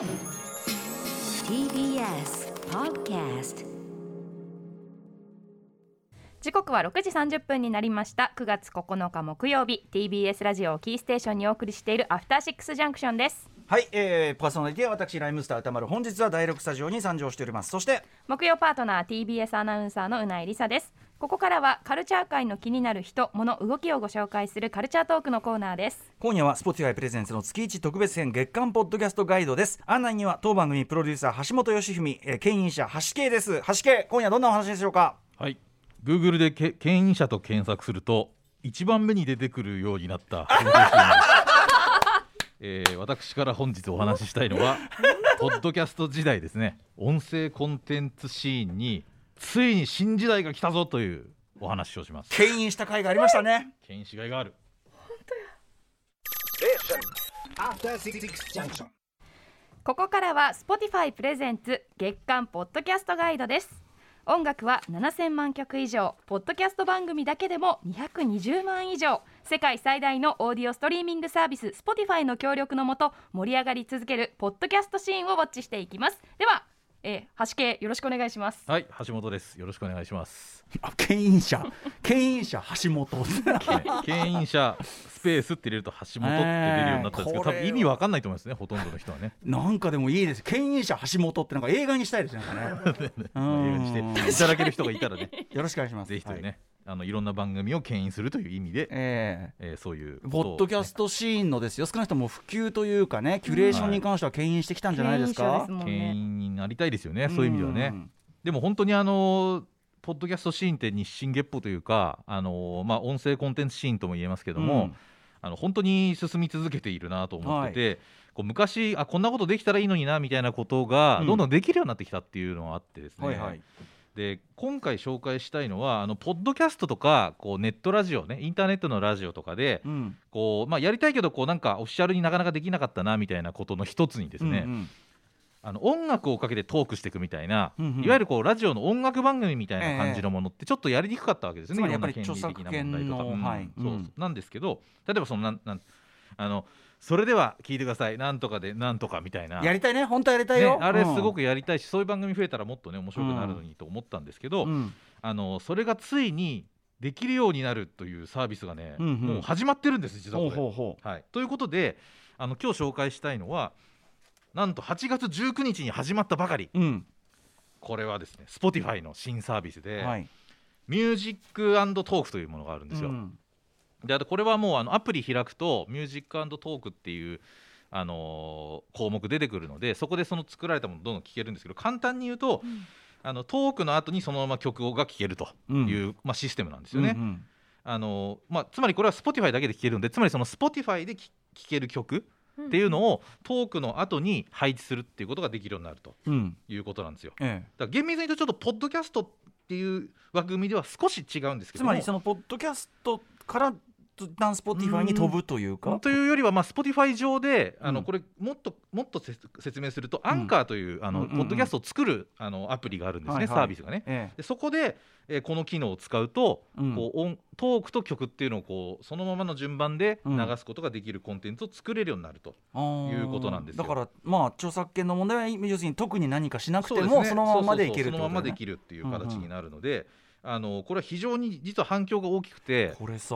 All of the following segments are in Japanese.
TBS Podcast 時刻は6時30分になりました。9月9日木曜日。TBS ラジオをキーステーションにお送りしているアフターシックスジャンクションです。はい、えー、パーソナリティは私ライムスター歌丸。本日は第6スタジオに参上しております。そして木曜パートナー TBS アナウンサーのうないりさですここからはカルチャー界の気になる人物動きをご紹介するカルチャートークのコーナーです。今夜は Spotify プレゼンツの月一特別編月間ポッドキャストガイドです。案内には当番組プロデューサー橋本義文、えー、牽引者橋系です。橋系今夜どんなお話でしょうか？はい、Google でけ牽引者と検索すると一番目に出てくるようになった えー私から本日お話ししたいのは ポッドキャスト時代ですね。音声コンテンツシーンについに新時代が来たぞというお話をします。牽引した回がありましたね。牽引しがいがある。After Six Junction. ここからは Spotify プレゼンツ月間ポッドキャストガイドです。音楽は7000万曲以上ポッドキャスト番組だけでも220万以上世界最大のオーディオストリーミングサービス Spotify の協力のもと盛り上がり続けるポッドキャストシーンをウォッチしていきます。では、えー、橋系よろしくお願いします。はい橋本です。よろしくお願いします、あ牽引者。牽引者橋本ね牽引者スペースって入れると橋本って出るようになったんですけど、多分意味わかんないと思いますねほとんどの人はね。なんかでもいいです。牽引者橋本ってなんか映画にしたいですねなんかね。まあ映画にしていただける人がいたらね。よろしくお願いしますぜひというね、はいあのいろんな番組を牽引するという意味で、ええ。ーそういうーポッドキャストシーンのですよ。少なくとも普及というかねキュレーションに関しては牽引してきたんじゃないですか、牽引者ですもん牽ね引になりたいですよね、そういう意味ではね。んでも本当にあのポッドキャストシーンって日進月歩というか、あのまあ、音声コンテンツシーンとも言えますけども、うん。あの本当に進み続けているなと思ってて、こう昔あこんなことできたらいいのになみたいなことがうん。どんどんできるようになってきたっていうのがあってですね、はいはいで今回紹介したいのはあのポッドキャストとかこうネットラジオねインターネットのラジオとかでうん。こう、まあ、やりたいけどこうなんかオフィシャルになかなかできなかったなみたいなことの一つにですね、うんうんあの音楽をかけてトークしていくみたいな、うんうん。いわゆるこうラジオの音楽番組みたいな感じのものってちょっとやりにくかったわけですね、つまりいろんなやっぱり権利的な問題とか、そううんなんですけど例えばそのなんなんあのそれでは聞いてください。なんとかでなんとかみたいな。やりたいね。本当はやりたいよ、ね、あれすごく、くやりたいし、そういう番組増えたらもっとね面白くなるのにと思ったんですけど、うん。あのそれがついにできるようになるというサービスがね、うんうん。もう始まってるんです実はこれ。ほうほうほはい、ということであの今日紹介したいのはなんと8月19日に始まったばかり。ううん。これはですね Spotify の新サービスで、はい。 Music Talk というものがあるんですよ。うんであとこれはもうあのアプリ開くと Music Talk っていうあのー項目出てくるのでそこでその作られたものどんどん聴けるんですけど簡単に言うと、あのトークの後にそのまま曲が聴けるという、まあ、システムなんですよね。うんうん。あのまあ、つまりこれは Spotify だけで聴けるのでつまりその Spotify で聴ける曲っていうのをトークの後に配置するっていうことができるようになるとうん。いうことなんですよ。ええ。だから厳密に言うとちょっとポッドキャストっていう枠組みでは少し違うんですけどもつまりそのポッドキャストから一旦 Spotify に飛ぶというか。というよりは、まあ、Spotify 上であの、うんこれもっともっとせ説明すると、アンカーというあの、ポッドキャストを作るあのアプリがあるんですね、サービスがね。えでそこで、えーこの機能を使うと、うん。こう音トークと曲っていうのをこうそのままの順番でうん。流すことができるコンテンツを作れるようになると。いうことなんですよ。だからまあ著作権の問題は要するに特に何かしなくてもそのままでいけるそのままできるっていう形になるので、あのこれは非常に実は反響が大きくて。これさ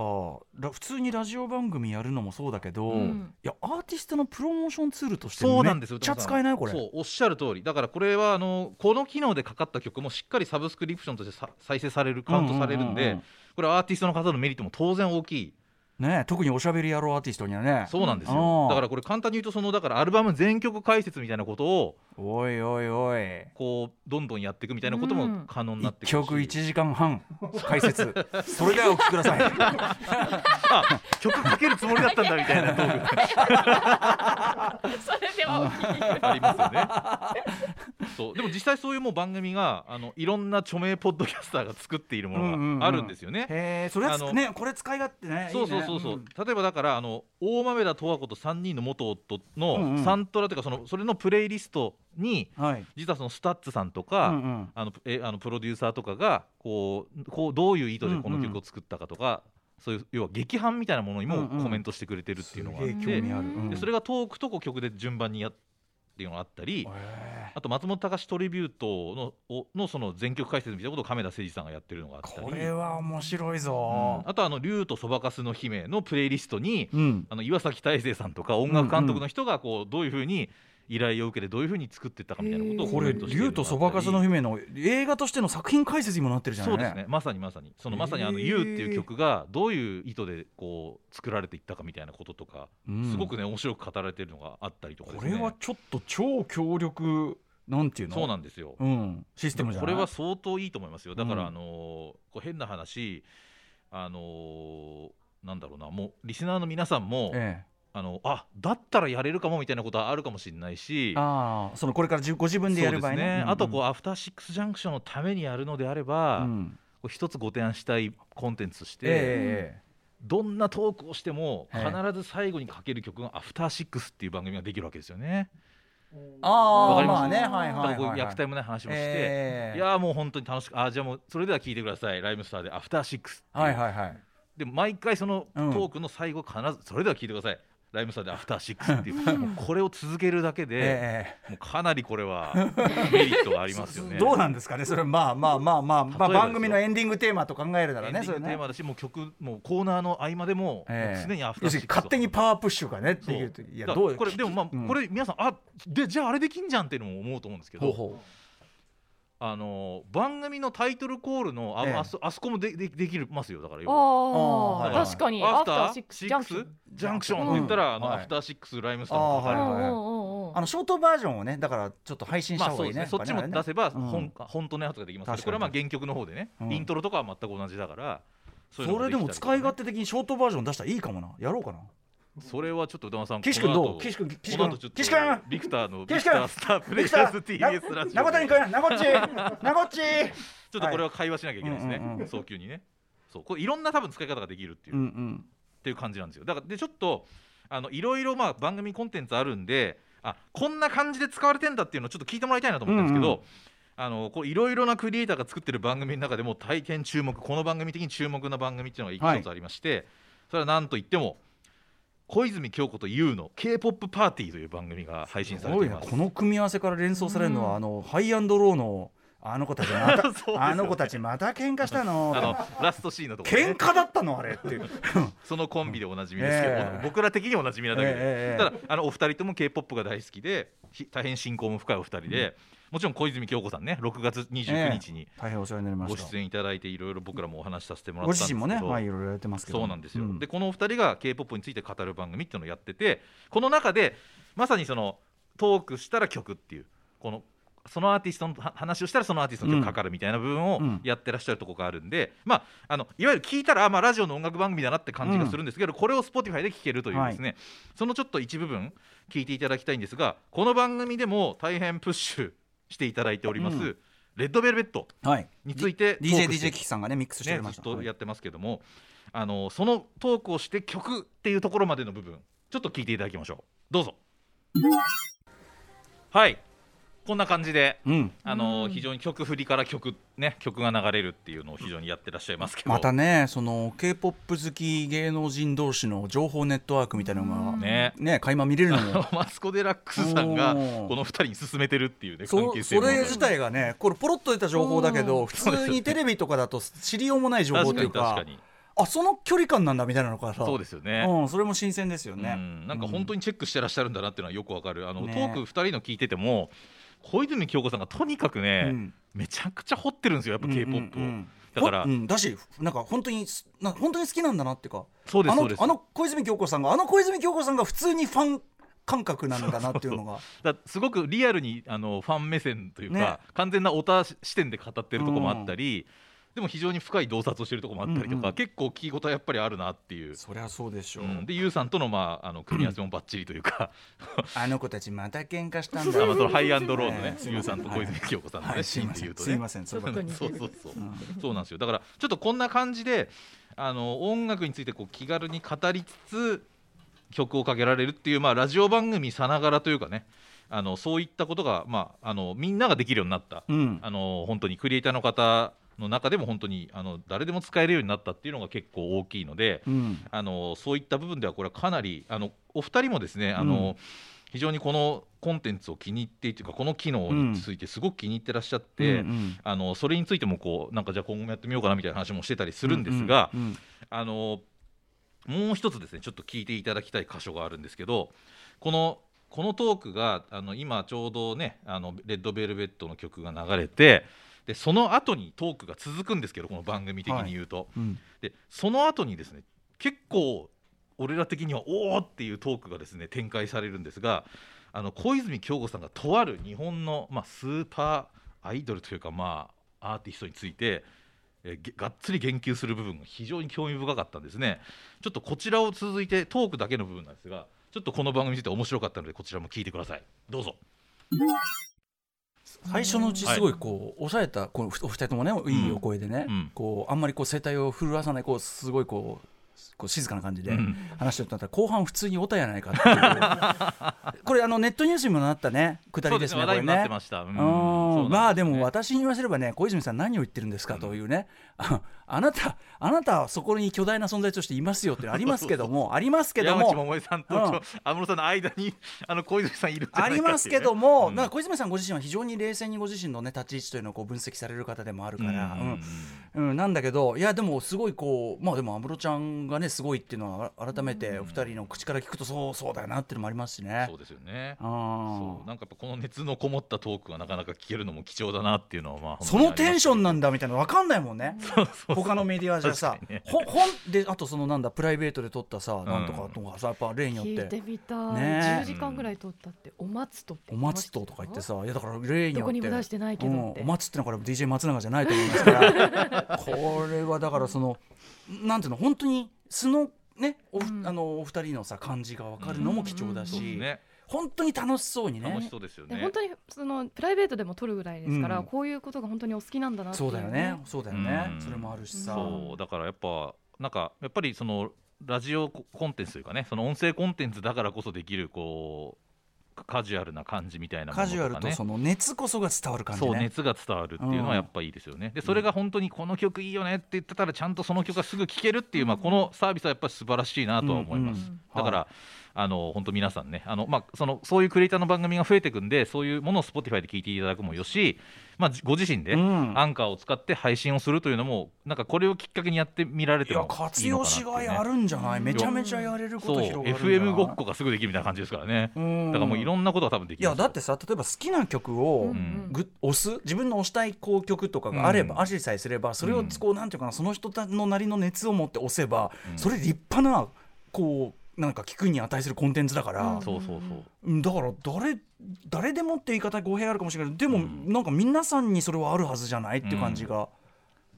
ラ普通にラジオ番組やるのもそうだけど、うん。いやアーティストのプロモーションツールとしてそうなんですよ。めっちゃ使えないこれ。そうおっしゃる通り。だからこれはあのこの機能でかかった曲もしっかりサブスクリプションとしてさ再生されるカウントされるんで、これはアーティストの方のメリットも当然大きいね特におしゃべり野郎アーティストにはね。そうなんですうん。よだからこれ簡単に言うとそのだからアルバム全曲解説みたいなことをおいおいおい。こうどんどんやっていくみたいなことも可能になって一くるし。曲1時間半 解説。それではお聞きください。あ曲かけるつもりだったんだみたいなトーク。が それではお聞きありますよね。そう。でも実際そういうもう番組があのいろんな著名ポッドキャスターが作っているものがあるんですよね。へえそれはねこれ使い勝手ねそうそうそうそう、例えばだからあの大豆田とわ子と3人の元夫うんうん。のサントラというかそのそれのプレイリストにうんはい。実はその STUTS さんとか、うんうん。あのえあのプロデューサーとかがこうこうどういう意図でこの曲を作ったかとか、そういう要は劇伴みたいなものにもうんうん。コメントしてくれてるっていうのがあって、すげえ興味ある、うん。でそれがトークとこう曲で順番にやっていうのがあったりへあと松本隆トリビュートのおのその全曲解説みたいなことを亀田誠司さんがやってるのがあったり。ーこれは面白いうん。ぞあとあの竜とそばかすの姫のプレイリストにうんあの岩崎大成さんとか音楽監督の人がこうどういうふうに依頼を受けてどういうふうに作っていったかみたいなことをこれコメントしてるの竜とがあったりそばかすの姫の映画としての作品解説にもなってるじゃないそうですねまさにまさにそのまさにあの「へー YOU」っていう曲がどういう意図でこう作られていったか。みたいなこととかうん。すごくね面白く語られてるのがあったりとかですねこれはちょっと超強力なんていうの？そうなんですよ。うん。システムじゃこれは相当いいと思いますよ。だから、うんあのーこう変な話あのーなんだろうなもうリスナーの皆さんも、ええ。あのあだったらやれるかもみたいなことはあるかもしれないしああそのこれからじご自分でやる場合そうですね。あとこう、うアフターシックスジャンクションのためにやるのであれば、ん。こう一つご提案したいコンテンツとして、ええどんなトークをしてもええ。必ず最後にかける曲が「アフターシックスっていう番組ができるわけですよね。ああまあねはいはいはい虐待もない話もして、ええ。いやーもう本当に楽しくあじゃあもうそれでは聞いてください。ライムスターで「アフターシックスはいはいはい。で毎回そのトうんークの最後必ずそれでは聞いてくださいライムスターで「アフターシックスっていうもうこれを続けるだけで、えもうかなりこれは メリットがありますよね。えどうなんですかねそれ。まあまあまあまあ、まあ、番組のエンディングテーマと考えるならエンディングテーマだし、もう曲もうコーナーの合間でも,、ええ。常にアフターシックスを。勝手にパワープッシュがねできそういやどう。これでもまあ、うん。これ皆さんあでじゃああれできんじゃんっていうのも思うと思うんですけどほうほあの番組のタイトルコールのあ,、ええ。あそあそこもででできるますよ。だからあああー。確かにアフターアフターシックスシックスジャンクションジャンクションって言ったら、あのはい。アフターシックスライムスタあーのーはいはいうんうんうんうん。あのショートバージョンをねだからちょっと配信した方がいいね,、まあそっちも出せばうん。本,、本当のやつができますこれはまあ原曲の方でね、うん。イントロとかは全く同じだからそれでも使い勝手的にショートバージョン出したらいいかもな。やろうかなそれはちょっと歌間さん岸君どう？岸君岸君。この後ちょっと岸君。ビクターのビクタースタープレイヤーズ TBS ラジオ。なごたにで君なごっち。なごっち。ち。ょっとこれは会話しなきゃいけないですね、はいうんうんうん。早急にね。そうこれいろんな多分使い方ができるっていう、うんうっんていう感じなんですよ。だからでちょっとあのいろいろまあ番組コンテンツあるんであこんな感じで使われてんだっていうのをちょっと聞いてもらいたいなと思ってるんですけど、うんうん。あのこういろいろなクリエイターが作ってる番組の中でも大変注目この番組的に注目な番組っていうのが一つありまして、それは何といっても小泉京子と YOU の k p o p パーティーという番組が配信されています。この組み合わせから連想されるのは、あのハイアンドローのあの子たちまた、ね。あの子たちまた喧嘩したの。あのラストシーンのところ、ね、喧嘩だったのあれっていう。そのコンビでおなじみですけど、ええ僕ら的におなじみなだけで、ええただあのお二人とも k p o p が大好きでひ大変親交も深いお二人で、もちろん小泉京子さんね6月29日に大変お世話になりました。ご出演いただいていろいろ僕らもお話しさせてもらごったんですけど。自身もねはいいろいろやってますけど。そうなんですよ、んでこのお二人が k p o p について語る番組っていうのをやっててこの中でまさにそのトークしたら曲っていうこのそのアーティストのは話をしたらそのアーティストの曲かかるみたいな部分をうん。やってらっしゃるところがあるんで、まあ、あのいわゆる聞いたらあ、まあ、ラジオの音楽番組だなって感じがするんですけど、これを Spotify で聴けるというですね、そのちょっと一部分聞いていただきたいんですがこの番組でも大変プッシュしていただいております、うん。レッドベルベットはいについて DJ トークして DJ キキさんがねミックスしてずったとやってますけども、あのそのトークをして曲っていうところまでの部分ちょっと聞いていただきましょう。どうぞ。はいこんな感じでうん。あの非常に曲振りから曲ね曲が流れるっていうのを非常にやってらっしゃいますけど。またねその k p o p 好き芸能人同士の情報ネットワークみたいなのがね。ね垣間見れるのも。マツコ・デラックスさんがこの2人に勧めてるっていうね関そ係性もそれ自体がねこれポロッと出た情報だけど普通にテレビとかだと知りようもない情報確かにっていうか確かにあその距離感なんだみたいなのからさ。そうですよね、うん、それも新鮮ですようね。ん、なんか本当にチェックしてらっしゃるんだなっていうのはよくわかる。あの、ね。トーク2人の聞いてても小泉京子さんがとにかくね、うん。めちゃくちゃ掘ってるんですよやっぱ k p o p を、うん。うんうん。だからほうん。だしなんか本当にすな本当に好きなんだなっていうか。そうですそうです。あの小泉京子さんがあの小泉京子さんが普通にファン感覚なんだなっていうのが。だすごくリアルにあのファン目線というか、ね。完全なオタ視点で語ってるところもあったり、でも非常に深い洞察をしてるところもあったりとか、うんうん。結構聞き応えやっぱりあるなっていう。そりゃそうでしょう、うん。でユウさんとの,、まあ、あの 組み合わせもばっちりというか、あの子たちまた喧嘩したんあだのそのハイアンドローのねね、すいユウませんさんと小泉京子さんのね、はいシーンで言うとね。すいません。そうそうそうそう、そうなんですよ。だからちょっとこんな感じであの音楽についてこう気軽に語りつつ曲をかけられるっていう、まあ、ラジオ番組さながらというかね。あのそういったことが、まあ、あのみんなができるようになった、うん。あの本当にクリエイターの方の中でも本当にあの誰でも使えるようになったっていうのが結構大きいので、うん。あのそういった部分ではこれはかなりあのお二人もですねあの、非常にこのコンテンツを気に入ってというかこの機能についてすごく気に入ってらっしゃって、うんうん。あのそれについてもこうなんかじゃあ今後もやってみようかなみたいな話もしてたりするんですが、うんうん。あのもう一つですねちょっと聞いていただきたい箇所があるんですけどこのこのトークがあの今ちょうどねあのレッドベルベットの曲が流れてでその後にトークが続くんですけどこの番組的に言うと、うん。でその後にですね結構俺ら的にはおおっていうトークがですね展開されるんですがあの小泉京子さんがとある日本の、まあ、スーパーアイドルというか、まあ、アーティストについて、えがっつり言及する部分が非常に興味深かったんですね。ちょっとこちらを続いてトークだけの部分なんですがちょっとこの番組について面白かったのでこちらも聞いてください。どうぞ最初のうちすごいこう抑えたこうお二人ともねいいお声でね、うん。こうあんまりこう声帯を震わさないこうすごいこうこう静かな感じでうん。話してるとなったら後半普通におたやないかっていう。これあのネットニュースにもなったね。くだりですね話題になってこれね。ました、うんまあでもね私に言わせればね小泉さん何を言ってるんですかというね、ああなたあなたはそこに巨大な存在としていますよってありますけどもありますけど山口も百恵さんと安室さんの間に あの小泉さんいるありますけども、うん。なんか小泉さんご自身は非常に冷静にご自身の、ね、立ち位置というのをこう分析される方でもあるから、うん。なんだけどいやでもすごいこうまあでも安室ちゃんがねすごいっていうのはあ改めてお二人の口から聞くとそうそうだよなっていうのもありますしね。そう。ですよね。あそう。なんかやっぱこの熱のこもったトークがなかなか聞けるのも貴重だなっていうのはまあそのテンションなんだだみたいなの分かんないもんね。他のメディアじゃさ、ね。ほほんであとそのなんだプライベートで撮ったさ、なんとかとかさやっぱ例によっ聞いててみたい、ね10時間ぐらい撮ったってお松とお松ととか言ってさいやだから例によって。どこにも出してないけどお松ってのはこれ DJ 松永じゃないと思いますから。これはだからそのなんていうの本当に素のねお,、うん。あのお二人のさ感じが分かるのも貴重だし、本当に楽しそうにね。楽しそうですよね。で本当にそのプライベートでも撮るぐらいですから、うん。こういうことが本当にお好きなんだなっていそうだよね。そうだよね、うん。それもあるしさ、そう。だからやっぱなんかやっぱりそのラジオコンテンツというかねその音声コンテンツだからこそできるこうカジュアルな感じみたいなものカジュアルとその熱こそが伝わる感じね。そう熱が伝わるっていうのはやっぱいいですよね、でそれが本当にこの曲いいよねって言ってたらちゃんとその曲がすぐ聴けるっていう、まあ、このサービスはやっぱり素晴らしいなとは思います、うんうんだから、あの本当皆さんね。あの、まあ、そのそういうクリエイターの番組が増えていくんでそういうものを Spotify で聞いていただくもよし、まあ、じご自身でうん。アンカーを使って配信をするというのもなんかこれをきっかけにやってみられてもいいのかなって活用しがいあるんじゃない？めちゃめちゃやれること広がるんじゃない？FM ごっこがすぐできるみたいな感じですからね。うん。だからもういろんなことが多分できますいやだってさ例えば好きな曲をうん。ぐ押す自分の押したいこう曲とかがあれば、うん。ありさえすればそれをこうなんていうかなその人たのなりの熱を持って押せば、うん。それ立派なこうなんか聞くに値するコンテンツだから、うん。そうそうそう。うんだから誰誰でもって言い方語弊あるかもしれないけどでも、うん。なんか皆さんにそれはあるはずじゃないっていう感じが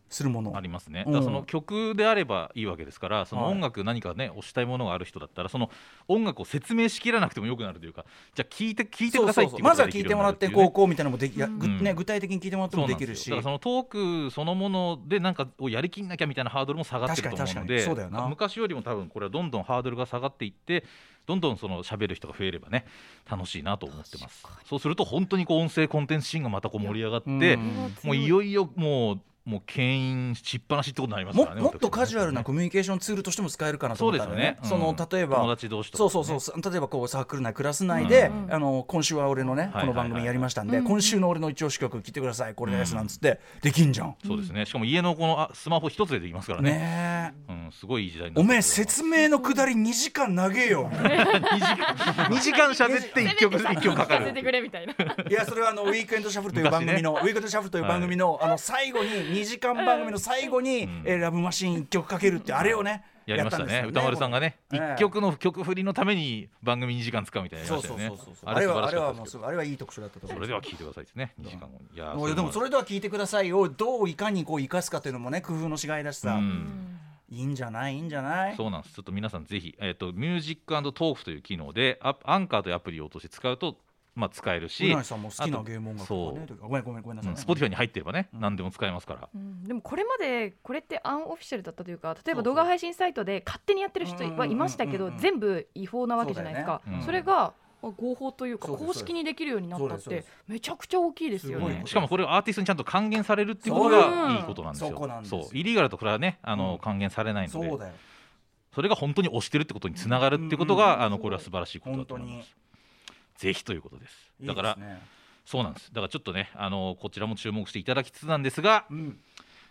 するもの、ありますね、うん。だその曲であればいいわけですからそのはい音楽何かね推したいものがある人だったらその音楽を説明しきらなくてもよくなるというかじゃあ聞いて聞いてくださいっていうまずは聞いてもらってこうこうみたいなのもできうん。ね、具体的に聞いてもらってもできるし。だからそのトークそのものでなんかをやりきんなきゃみたいなハードルも下がってると思うので確かにそうだよな。昔よりも多分これはどんどんハードルが下がっていってどんどんその喋る人が増えればね楽しいなと思ってます。そうすると本当にこう音声コンテンツシーンがまたこう盛り上がってうん。もういよいよもうもう牽引しっぱなしってことになりますからねももっとカジュアルな私コミュニケーションツールとしても使えるかなと思ったんだよね。そうですよね。その例えば。友達同士とかね。そうそうそう。例えばこうサークル内クラス内で、うん。あの今週は俺のね、はい。この番組やりましたんで、はいはい今週の俺の一押し曲聞いてください。これですなんつって、できんじゃん。そうですね。しかも家のこのあスマホ一つでできますからね。ねえ。うん、すごいいい時代おめえ説明のくだり2時間長えよ。2時間。喋って1曲一曲かかる。せてくれみたいな。いやそれはあのウィークエンドシャッフルという番組の、ウィークエンドシャッフルという番組の,、あの最後に2時間番組の最後に、ん。えーラブマシーン1曲かけるってあれをねやりましたね。ったんですよ歌丸さんがねええ。一曲の曲振りのために番組2時間使うみたいなのそうそうそうそうあれはあれはもうあれはいい特集だったと思うそれでは聞いてくださいですね2時間後。にいやでもそれでは聞いてくださいをどういかにこう生かすかというのもね工夫のしがいだしさ、うん。いいんじゃないいいんじゃない？そうなんです。ちょっと皆さんぜひ、えっと Music Talk という機能でアアンカーというアプリを落として使うと、まあ、使えるしうなぎさんも好きなあとゲーム音楽そう。とかねごめんごめんごめんなさい、ね、Spotify に入ってればね、何でも使えますから。うん。でもこれまでこれってアンオフィシャルだったというか例えば動画配信サイトで勝手にやってる人はいましたけどうんうんうん。うん全部違法なわけじゃないですか。そね。れがまあ合法というか公式にできるようになったってめちゃくちゃ大きいですよね。しかもこれをアーティストにちゃんと還元されるっていうことがいいことなんですよ。そこなんですよ。そう。イリーガルとこれはねあの、うん。還元されないので。そうだよ。それが本当に推してるってことにつながるってことが、あのこれは素晴らしいことだと思います。ぜひということです。だからねそうなんです。だからちょっとねあのこちらも注目していただきつつなんですが、ん。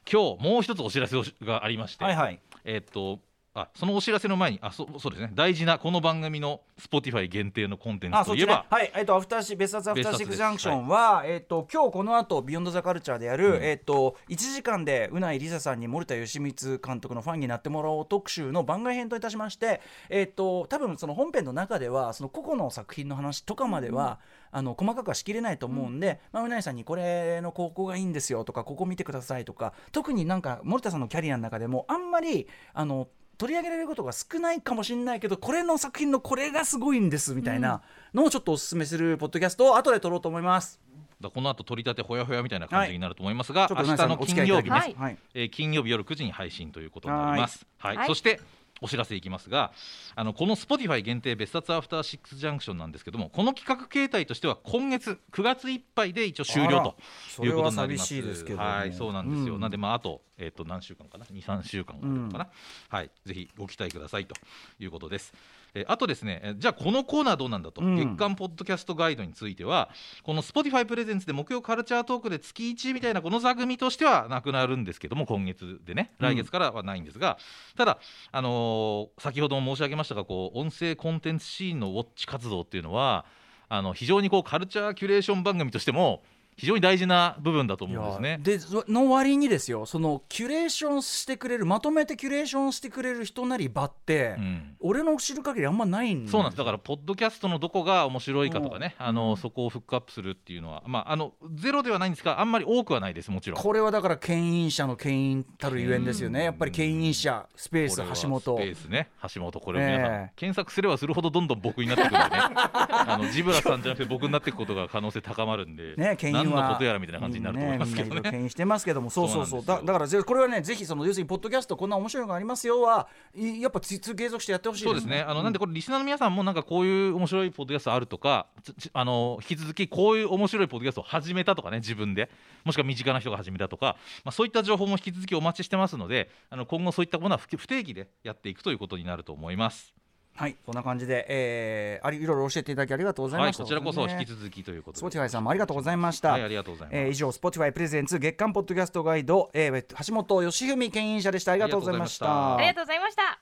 今日もう一つお知らせがありまして、はいはい。えーっとあそのお知らせの前にあそそうですね。大事なこの番組の Spotify 限定のコンテンツといえば、はいえっとアフターシ別冊アフターシックスジャンクションは、えっと今日この後ビヨンドザカルチャーでやる、うん。えっと1時間でうないりささんに森田義満監督のファンになってもらおう特集の番外編といたしましてえっと多分その本編の中ではその個々の作品の話とかまでは、あの細かくはしきれないと思うんで、まあ、うないさんにこれのここがいいんですよとかここ見てくださいとか特になんか森田さんのキャリアの中でもあんまりあの取り上げられることが少ないかもしれないけどこれの作品のこれがすごいんですみたいなのをちょっとおすすめするポッドキャストを後で撮ろうと思います。だこの後取り立てほやほやみたいな感じになると思いますが、ちょっと明日の金曜日ね。はいえー金曜日夜9時に配信ということになります。はい、はいそしてお知らせいきますが、あのこの Spotify 限定別冊アフターシックスジャンクションなんですけども、この企画形態としては今月9月いっぱいで一応終了ということになります。はい、そうなんですよ。うんなんでまああとえっ、と何週間かな、2、3週間かな、はい、ぜひご期待くださいということです。えーあとですね、えーじゃあこのコーナーどうなんだと、うん。月間ポッドキャストガイドについてはこの Spotify プレゼンツで木曜カルチャートークで月1みたいなこの座組としてはなくなるんですけども今月でね来月からはないんですが、ただ、あのー先ほども申し上げましたがこう音声コンテンツシーンのウォッチ活動っていうのはあの非常にこうカルチャーキュレーション番組としても非常に大事な部分だと思うんですね。でその割にですよそのキュレーションしてくれるまとめてキュレーションしてくれる人なり場って、うん。俺の知る限りあんまないんそうなんです。だからポッドキャストのどこが面白いかとかね、あのそこをフックアップするっていうのは、まあ、あのゼロではないんですがあんまり多くはないですもちろん。これはだから牽引者の牽引たるゆえんですよね、うん。やっぱり牽引者スペース橋本。スペースね。橋本これを皆さん、ええ検索すればするほどどんどん僕になってくるんでね。あのジブラさんじゃなくて僕になっていくことが可能性高まるんで、ね、牽引は何のことやらみたいな感じになると思いますけどね。してますけども。そうそうそう。だだからぜこれはねぜひその要するにポッドキャストこんな面白いのがありますよはいやっぱ継続してやってほしいそうですねあのなんでこれリスナーの皆さんもなんかこういう面白いポッドキャストあるとかあの引き続きこういう面白いポッドキャストを始めたとかね自分でもしくは身近な人が始めたとか、まあ、そういった情報も引き続きお待ちしてますのであの今後そういったものは不不定期でやっていくということになると思います。はいこんな感じで、えー、ありいろいろ教えていただきありがとうございはい、ました、こちらこそね引き続きということで。Spotify さんもありがとうございました。はい、ありがとうございます。えー以上 Spotify プレゼンツ月間ポッドキャストガイド、えー、橋本義文牽引者でしたありがとうございましたありがとうございました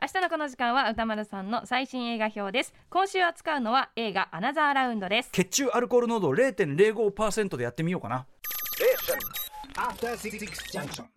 明日のこの時間は歌丸さんの最新映画表です今週扱うのは映画アナザーラウンドです血中アルコール濃度0.05%でやってみようかな After Six Junction.